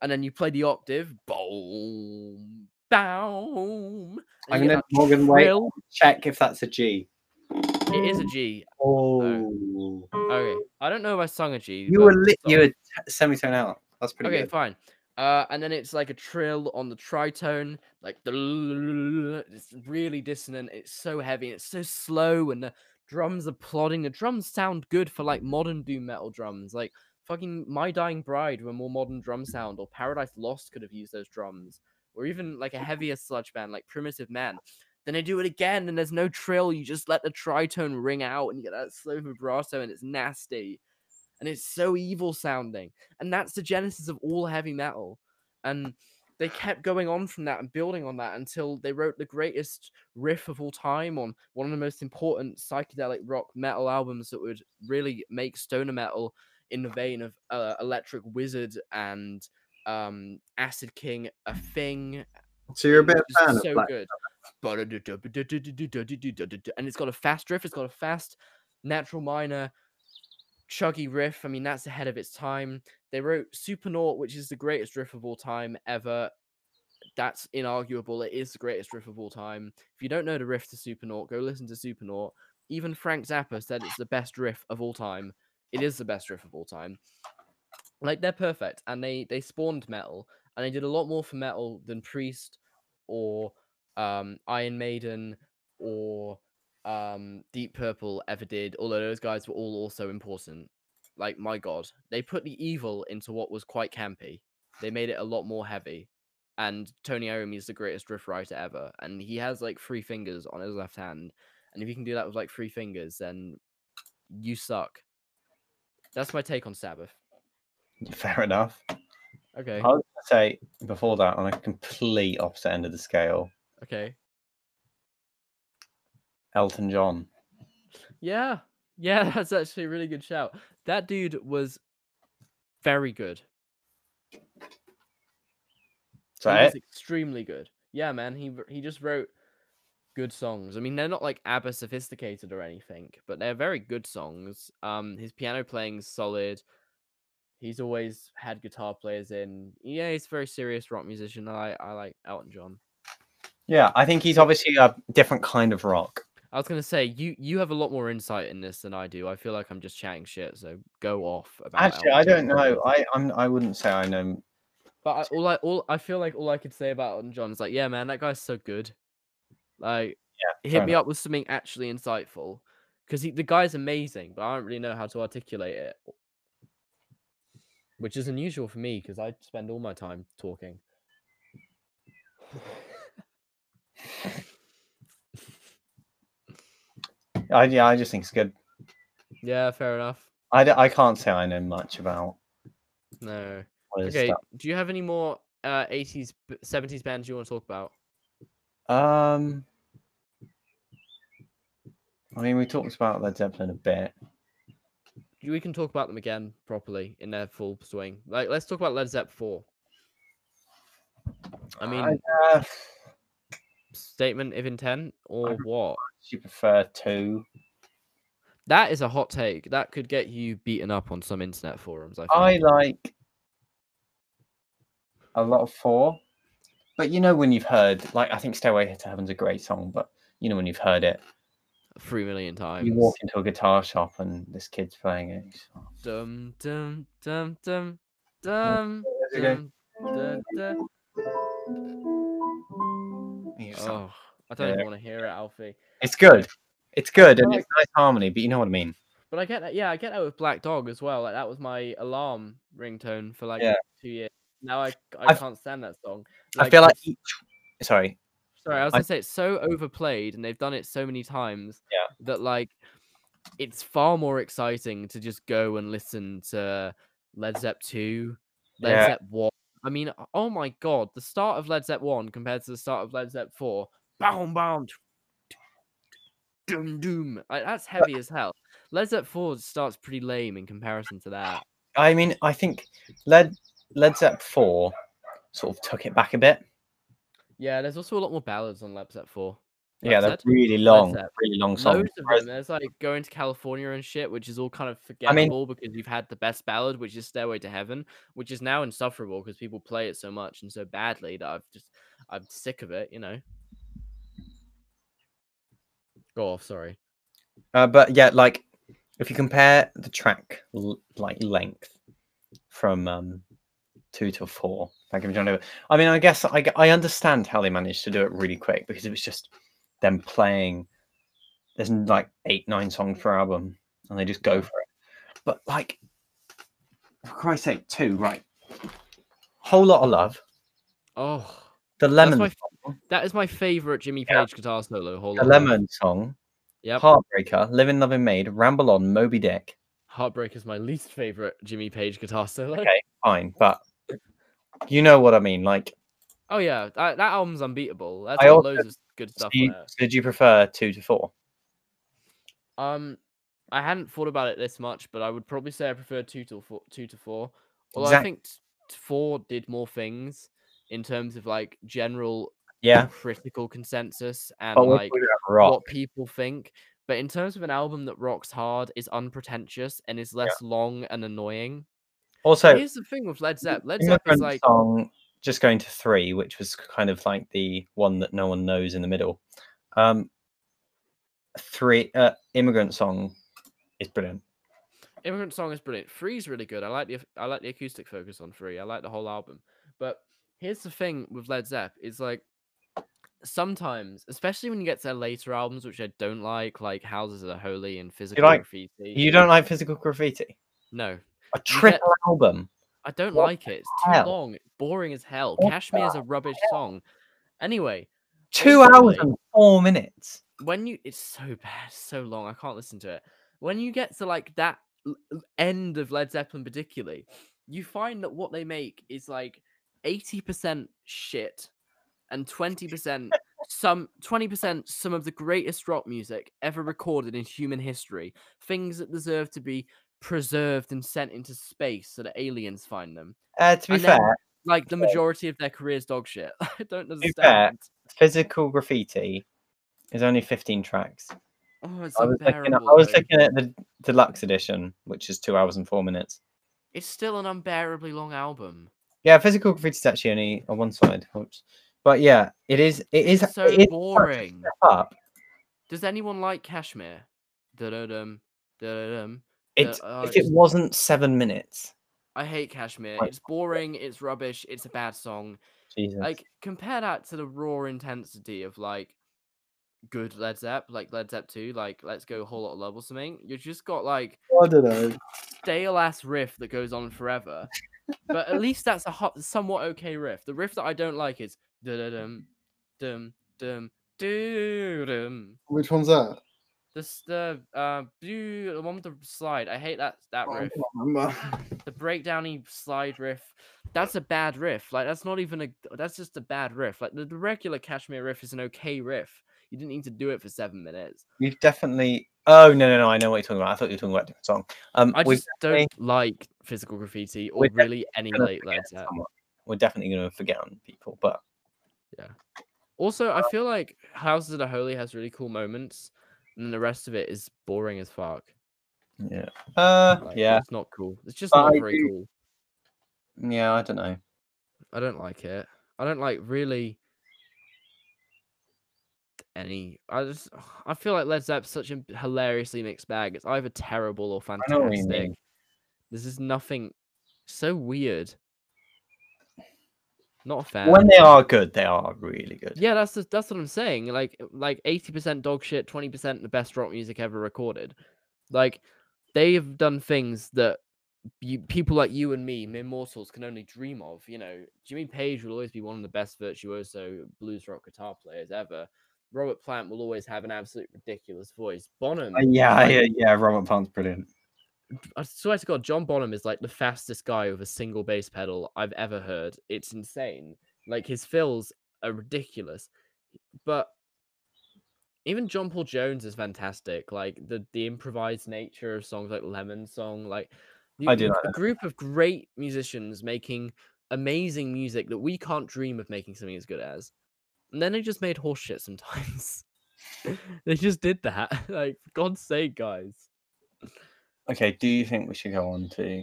And then you play the octave, boom, boom. I'm gonna Morgan wait. Check if that's a G. It is a G. Oh. oh, Okay, I don't know if I sung a G. you were li- you were t- semitone out. That's pretty okay, good. fine. Uh, and then it's like a trill on the tritone, like the it's really dissonant. It's so heavy. It's so slow, and the drums are plodding. The drums sound good for like modern doom metal drums. Like fucking My Dying Bride, were more modern drum sound, or Paradise Lost could have used those drums, or even like a heavier sludge band like Primitive Man. Then they do it again, and there's no trill. You just let the tritone ring out, and you get that slow vibrato, and it's nasty, and it's so evil sounding and that's the genesis of all heavy metal and they kept going on from that and building on that until they wrote the greatest riff of all time on one of the most important psychedelic rock metal albums that would really make stoner metal in the vein of uh, electric wizard and um, Acid King, a thing. So you're a bit fan so good. And it's got a fast riff. It's got a fast natural minor chuggy riff. I mean, that's ahead of its time. They wrote Supernaut, which is the greatest riff of all time ever. That's inarguable. It is the greatest riff of all time. If you don't know the riff to Supernaut, go listen to Supernaut. Even Frank Zappa said it's the best riff of all time. It is the best riff of all time. Like they're perfect, and they they spawned metal, and they did a lot more for metal than Priest or um, Iron Maiden or um, Deep Purple ever did. Although those guys were all also important. Like my god, they put the evil into what was quite campy. They made it a lot more heavy. And Tony Iommi is the greatest riff writer ever, and he has like three fingers on his left hand. And if you can do that with like three fingers, then you suck. That's my take on Sabbath. Fair enough. Okay. I was gonna say before that on a complete opposite end of the scale, Okay. Elton John. Yeah. Yeah, that's actually a really good shout. That dude was very good. So he was extremely good. Yeah, man. He he just wrote good songs. I mean, they're not like ABBA sophisticated or anything, but they're very good songs. Um, his piano playing's solid. He's always had guitar players in. Yeah, he's a very serious rock musician. I I like Elton John. yeah, I think he's obviously a different kind of rock. I was gonna say you you have a lot more insight in this than I do. I feel like I'm just chatting shit. So go off about. Actually, I don't know. I I'm I wouldn't say I know. But I, all I all I feel like all I could say about Elton John is like, yeah, man, that guy's so good. Like, Yeah, hit me enough. up with something actually insightful, because the guy's amazing, but I don't really know how to articulate it, which is unusual for me because I spend all my time talking. I yeah, I just think it's good. yeah, fair enough. I, d- I can't say I know much about No. Okay. stuff. Do you have any more uh 80s, b- 70s bands you want to talk about? Um, I mean, we talked about Led Zeppelin a bit. We can talk about them again properly in their full swing. Like, let's talk about Led Zepp 4. I mean, uh, statement of intent or what? You prefer two. That is a hot take. That could get you beaten up on some internet forums. I. I like a lot of four, but you know when you've heard, like I think "Stairway to Heaven's" a great song, but you know when you've heard it, three million times. you walk into a guitar shop and this kid's playing it. Dum dum dum dum dum. Dum, da. and like, Oh, I don't Yeah. even want to hear it, Alfie. It's good. It's good and it's nice harmony, but you know what I mean. But I get that. Yeah, I get that with Black Dog as well. Like that was my alarm ringtone for like Yeah. two years. Now I I I've- can't stand that song. I feel like each. Sorry, Sorry, I was I- gonna say it's so overplayed and they've done it so many times Yeah. that like it's far more exciting to just go and listen to Led Zepp 2, Led Yeah. Zepp 1. I mean, oh my god, the start of Led Zepp 1 compared to the start of Led Zepp 4. Boom boom. Doom doom. Like that's heavy as hell. Led Zepp 4 starts pretty lame in comparison to that. I mean I think Led Led Zepp four sort of took it back a bit. Yeah, there's also a lot more ballads on Led Zepp 4. Yeah, Led they're Zepp? really long, really long songs. Loads of them. There's like going to California and shit, which is all kind of I mean- forgettable because you've had the best ballad, which is Stairway to Heaven, which is now insufferable because people play it so much and so badly that I've just I'm sick of it, you know. Go off, sorry. Uh, but yeah, like if you compare the track l- like length from um two to four, like if you don't I mean, I guess I, I understand how they managed to do it really quick because it was just them playing. There's like eight, nine songs per album, and they just go for it. But like, for Christ's sake, two right? Whole lot of love. Oh, The lemon, my song, that is my favorite Jimmy Yeah. Page guitar solo. Hold the on. lemon song, Yep. Heartbreaker, Living, Loving, Maid, Ramble On, Moby Dick. Heartbreak is my least favorite Jimmy Page guitar solo. Okay, fine, but you know what I mean. Like, Oh yeah, that, that album's unbeatable. That's got also- loads of good stuff you, on it. so did you prefer two to four? Um, I hadn't thought about it this much, but I would probably say I prefer two to four. Two to four. Although I think four did more things in terms of like general Yeah, critical consensus and like talking about rock. what people think. But in terms of an album that rocks hard, is unpretentious, and is less long and annoying. Also, Here's the thing with Led Zepp. Led Zepp is like song, just going to three, which was kind of like the one that no one knows in the middle. Um, three, uh, immigrant song is brilliant. Immigrant Song is brilliant. Three's really good. I like the I like the acoustic focus on Three. I like the whole album. But here's the thing with Led Zepp is like sometimes, especially when you get to their later albums, which I don't like, like Houses Are Holy and Physical like- Graffiti. You don't like physical graffiti? No, A triple album. I don't What like it. It's too hell? long. It's boring as hell. What Kashmir is a rubbish song. Anyway, Two hours and four minutes. when you it's so bad, so long. I can't listen to it. When you get to like that end of Led Zeppelin, particularly, you find that what they make is like eighty percent shit and twenty percent some twenty percent some of the greatest rock music ever recorded in human history. Things that deserve to be preserved and sent into space so that aliens find them. Uh, to be And then- fair, Like the majority of their careers, dog shit. I don't be fair, understand. physical graffiti is only 15 tracks. Oh, it's I was looking at. I was looking at the deluxe edition, which is two hours and four minutes. It's still an unbearably long album. Yeah, physical graffiti is actually only on one side. Oops. But yeah, it is. It is It's so it is boring. Up. Does anyone like Kashmir? Da-da-dum, da-da-dum. It's oh, if it wasn't seven minutes. I hate Kashmir. It's boring. It's rubbish. It's a bad song. Jesus. Like compare that to the raw intensity of like good Led Zepp, like Led Zepp 2, like Let's Go a Whole Lot of Love or something. You just got like I don't know. stale ass riff that goes on forever. But at least that's a hot, somewhat okay riff. The riff that I don't like is da-da-dum, dum, dum, doo-dum. Which one's that? This the uh blue the one with the slide. I hate that that riff. The breakdowny slide riff. That's a bad riff. Like that's not even a that's just a bad riff. Like the, the regular Kashmir riff is an okay riff. You didn't need to do it for seven minutes. We've definitely. Oh no no no! I know what you're talking about. I thought you were talking about a different song. Um, I just don't like physical graffiti or really any late forget Led Zepp. someone. We're definitely going to forget on people, but yeah. Also, I feel like Houses of the Holy has really cool moments, and then the rest of it is boring as fuck. yeah. Uh, Like, yeah, it's not cool. It's just But not I very do- cool. yeah. I don't know. I don't like it. I don't like really any. I just I feel like Led Zepp's such a hilariously mixed bag. It's either terrible or I know what you fantastic. This is nothing so weird. Not fan. When they are good, they are really good. Yeah, that's the, that's what I'm saying. Like like eighty percent dog shit, twenty percent the best rock music ever recorded. Like they have done things that you, people like you and me, mere mortals, can only dream of. You know, Jimmy Page will always be one of the best virtuoso blues rock guitar players ever. Robert Plant will always have an absolute ridiculous voice. Bonham, Uh, yeah, like, yeah, yeah. Robert Plant's brilliant. I swear to God, John Bonham is like the fastest guy with a single bass pedal I've ever heard. It's insane. Like his fills are ridiculous. But even John Paul Jones is fantastic. Like the the improvised nature of songs like Lemon Song, like you- I do like a that. group of great musicians making amazing music that we can't dream of making something as good as. And then they just made horseshit sometimes. they just did that. Like, for God's sake, guys. Okay, do you think we should go on to?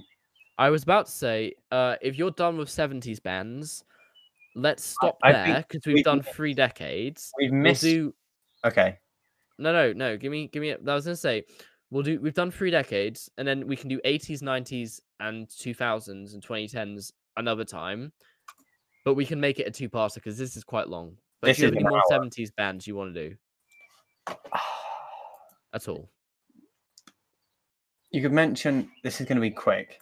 I was about to say, uh, if you're done with 70s bands, let's stop I there because we we've done can- three decades. We've We'll missed. do Okay, no, no, no. Give me, give me. I was gonna say, we'll do. We've done three decades, and then we can do 80s, 90s, and 2000s and 2010s another time. But we can make it a two-parter because this is quite long. But This you have is any more 70s bands you want to do at all? you could mention. This is going to be quick.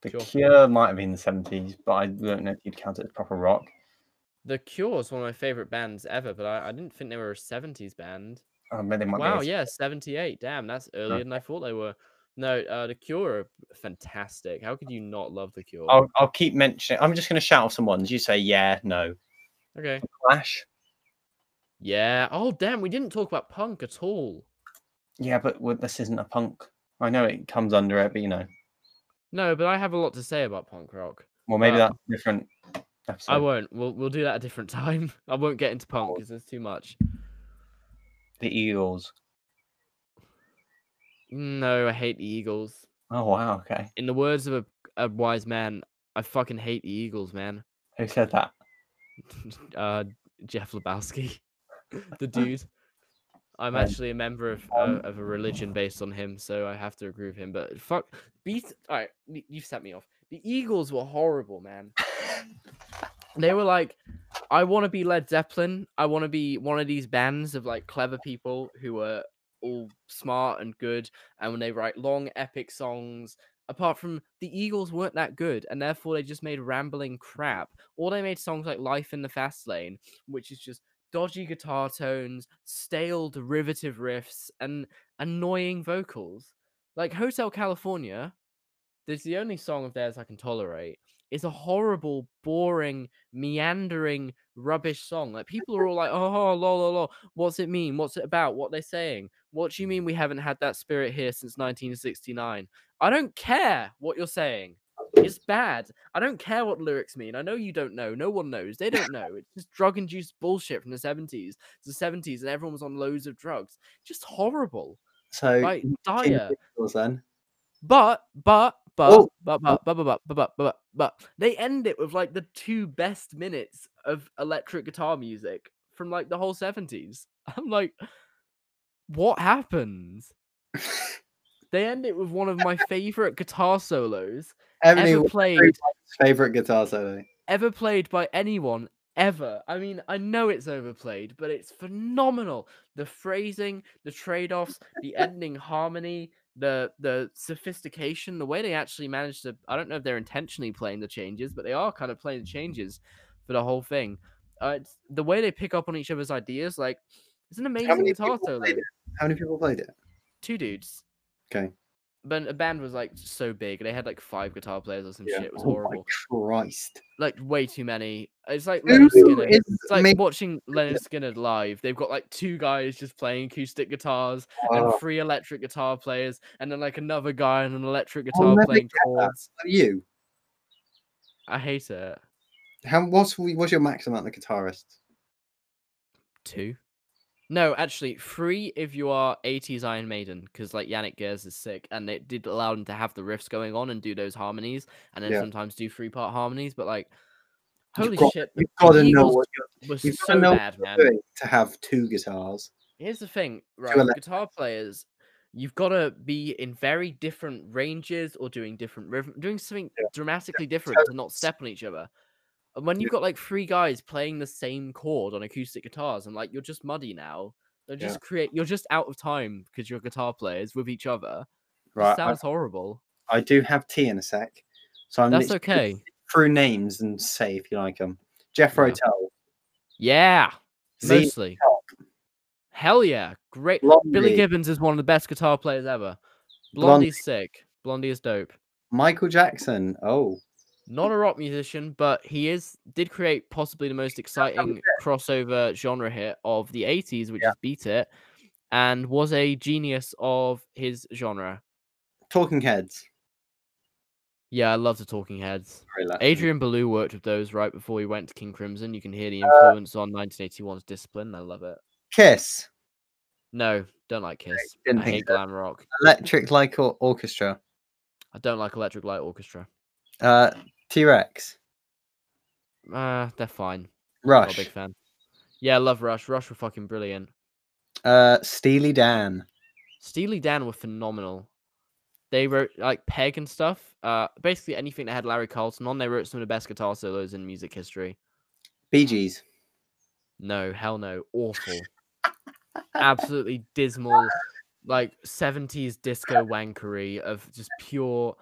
The Sure. Cure might have been the seventies, but I don't know if you'd count it as proper rock. The Cure is one of my favorite bands ever, but I, I didn't think they were a 70s band. Oh, maybe they might Wow, be. a- yeah, 78. Damn, that's earlier than I thought they were. No, uh, The Cure are fantastic. How could you not love The Cure? I'll, I'll keep mentioning. I'm just going to shout off some ones. You say yeah, no. Okay. Clash. Yeah. Oh, damn, we didn't talk about punk at all. Yeah, but well, this isn't a punk. I know it comes under it, but you know No, but I have a lot to say about punk rock. Well, maybe Uh, that's a different episode. I won't. We'll we'll do that a different time. I won't get into punk because there's too much. The Eagles. No, I hate the Eagles. Oh wow. Okay. In the words of a, a wise man, I fucking hate the Eagles, man. Who said that? uh, Jeff Lebowski, the dude. I'm actually a member of uh, um, of a religion based on him, so I have to agree with him. But fuck, beat. All right, you've set me off. The Eagles were horrible, man. They were like, I want to be Led Zeppelin. I want to be one of these bands of like clever people who are all smart and good, and when they write long epic songs. Apart from the Eagles weren't that good, and therefore they just made rambling crap. Or they made songs like "Life in the Fast Lane," which is just dodgy guitar tones, stale derivative riffs, and annoying vocals. Like Hotel California, that's the only song of theirs I can tolerate. Is a horrible, boring, meandering, rubbish song. Like people are all like, "Oh, lol, lol, lol. What's it mean? What's it about? What they saying? What do you mean we haven't had that spirit here since 1969?" I don't care what you're saying. It's bad. I don't care what lyrics mean. I know you don't know. No one knows. They don't know. It's just drug induced bullshit from the 70s. The 70s, and everyone was on loads of drugs. Just horrible. So Like dire. Then. But but but Oh. but but but but but but but but but they end it with like the two best minutes of electric guitar music from like the whole 70s. I'm like, what happens? They end it with one of my favorite guitar solos Ebony, ever played favorite guitar solo. ever played by anyone ever. I mean, I know it's overplayed, but it's phenomenal. The phrasing, the trade-offs, the ending harmony, the the sophistication, the way they actually managed to I don't know if they're intentionally playing the changes, but they are kind of playing the changes for the whole thing. Uh, it's, the way they pick up on each other's ideas, like it's an amazing guitar solo. How many people played it? Two dudes. Okay. But a band was like so big. They had like five guitar players or some shit. It was Oh horrible. Christ. Like way too many. It's like Lynyrd Skynyrd. It's like watching Lynyrd Skynyrd live. They've got like two guys just playing acoustic guitars and three electric guitar players, and then like another guy on an electric guitar playing chords. you. I hate it. How what's what's your max amount of guitarists? Two. No, actually, three if you are 80s Iron Maiden, because like Janick Gers is sick, and it did allow them to have the riffs going on and do those harmonies, and then Yeah. sometimes do three part harmonies. But like, holy got- shit, You've got to know what you're, you've so know bad, what doing to have two guitars. Here's the thing, right? Guitar players, you've got to be in very different ranges or doing different rhythm, doing something Yeah. dramatically different to not step on each other. And when you've got like three guys playing the same chord on acoustic guitars, and like you're just muddy now, they Yeah. just create. You're just out of time because you're guitar players with each other. It Right. I, sounds horrible. I do have tea in a sec. So I'm That's okay. through names and say if you like them. Jeff Yeah. Rotel. Yeah, Z mostly. Hell yeah, great. Blondie, Billy Gibbons is one of the best guitar players ever. Blondie. Blondie's sick. Blondie is dope. Michael Jackson. Oh. Not a rock musician, but he is did create possibly the most exciting crossover genre hit of the 80s, which Yeah. is Beat It, and was a genius of his genre. Talking Heads. Yeah, I love the Talking Heads. Adrian Belew worked with those right before he went to King Crimson. You can hear Uh the influence on 1981's Discipline. I love it. Kiss. No, don't like Kiss. didn't I think hate so. glam rock. Electric Light Or- Orchestra. I don't like Electric Light Orchestra. Uh, T Rex. Uh, they're fine. Not a big Rush. fan. Yeah, I love Rush. Rush were fucking brilliant. Uh, Steely Dan. Steely Dan were phenomenal. They wrote like Peg and stuff. Uh, basically anything that had Larry Carlton on. They wrote some of the best guitar solos in music history. Bee Gees. No, hell no, awful, absolutely dismal, like seventies disco wankery of just pure,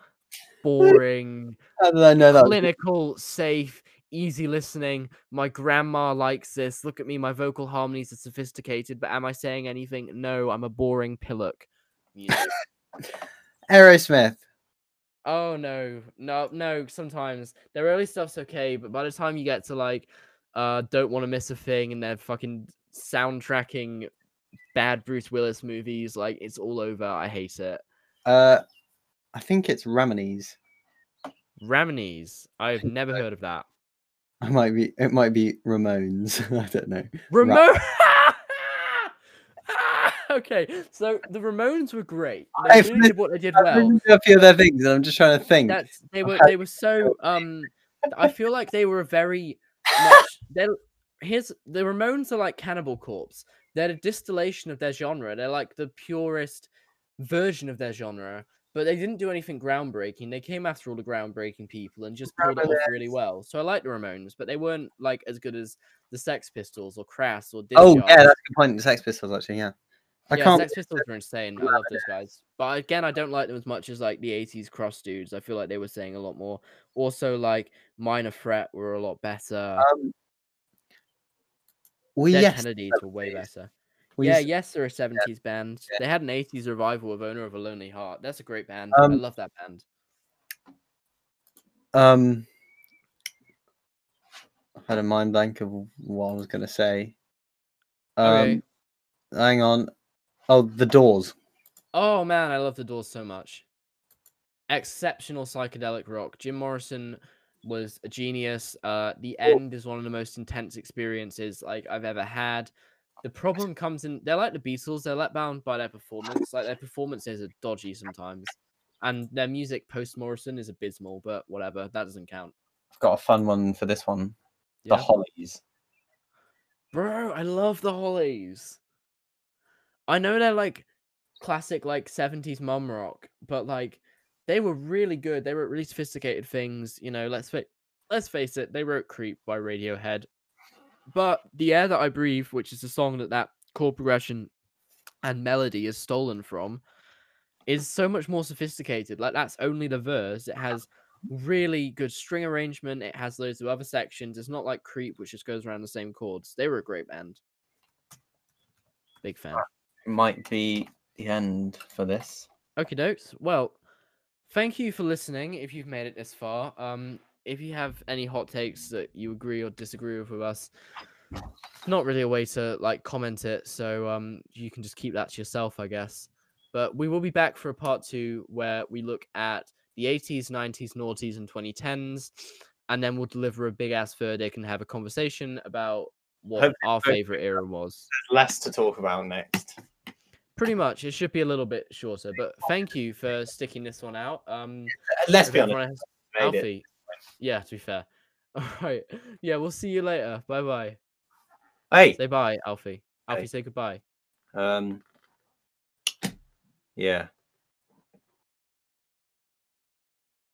boring, How did I know that? was- clinical, safe, easy listening. My grandma likes this. Look at me, my vocal harmonies are sophisticated, but am I saying anything? No, I'm a boring pillock. Aerosmith. Oh no, no, no. Sometimes their early stuff's okay, but by the time you get to like, uh, don't want to miss a thing, and they're fucking soundtracking bad Bruce Willis movies, like it's all over. I hate it. Uh, I think it's Ramones. Ramones. I've never heard of that. It might be. It might be Ramones. I don't know. Ramon. okay, so the Ramones were great. They I've really did what they did I've well. a few of their things, and I'm just trying to think. That's they were they were so um. I feel like they were a very much. They here's the Ramones are like Cannibal Corpse. They're a distillation of their genre. They're like the purest version of their genre. But they didn't do anything groundbreaking. They came after all the groundbreaking people and just pulled it off really well. So I like the Ramones, but they weren't like as good as the Sex Pistols or Crass or oh Discharge. yeah, that's a good point. The Sex Pistols, actually. Yeah. I yeah, can't. Sex Pistols were insane. I love those guys. But again, I don't like them as much as like the 80s cross dudes. I feel like they were saying a lot more. Also, like Minor Threat were a lot better. Um, we Dead yes. Kennedys were way better. We yeah, yes, they're a 70s band. yeah. They had an 80s revival of Owner of a Lonely Heart. That's a great band. I Um, love that band. Um, I had a mind blank of what I was going to say. Um, Okay. hang on. Oh, the Doors. Oh man, I love the Doors so much. Exceptional psychedelic rock. Jim Morrison was a genius. Uh, the end is one of the most intense experiences like I've ever had. The problem comes in they're like the Beatles, they're let down by their performance. Like their performances are dodgy sometimes. And their music post Morrison is abysmal, but whatever, that doesn't count. I've got a fun one for this one. Yeah. The Hollies. Bro, I love the Hollies. I know they're like classic like 70s mum rock, but like they were really good. They wrote really sophisticated things, you know, let's fa- let's face it, they wrote Creep by Radiohead. But The Air That I Breathe, which is a song that that chord progression and melody is stolen from, is so much more sophisticated. Like that's only the verse. It has really good string arrangement. It has loads of other sections. It's not like Creep, which just goes around the same chords. They were a great band. Big fan. Might be the end for this. Okay, dokes. Well, thank you for listening. If you've made it this far, um, if you have any hot takes that you agree or disagree with with us, not really a way to like comment it, so um, you can just keep that to yourself, I guess. But we will be back for a part two where we look at the 80s, 90s, noughties, and 2010s, and then we'll deliver a big ass verdict and have a conversation about what Hopefully- our favorite era was. There's less to talk about next. Pretty much, it should be a little bit shorter, but thank you for sticking this one out. Um, Let's be honest. Alfie. Yeah, to be fair. All right. Yeah, we'll see you later. Bye bye. Hey. Say bye, Alfie. Alfie, Hey. say goodbye. Um. Yeah.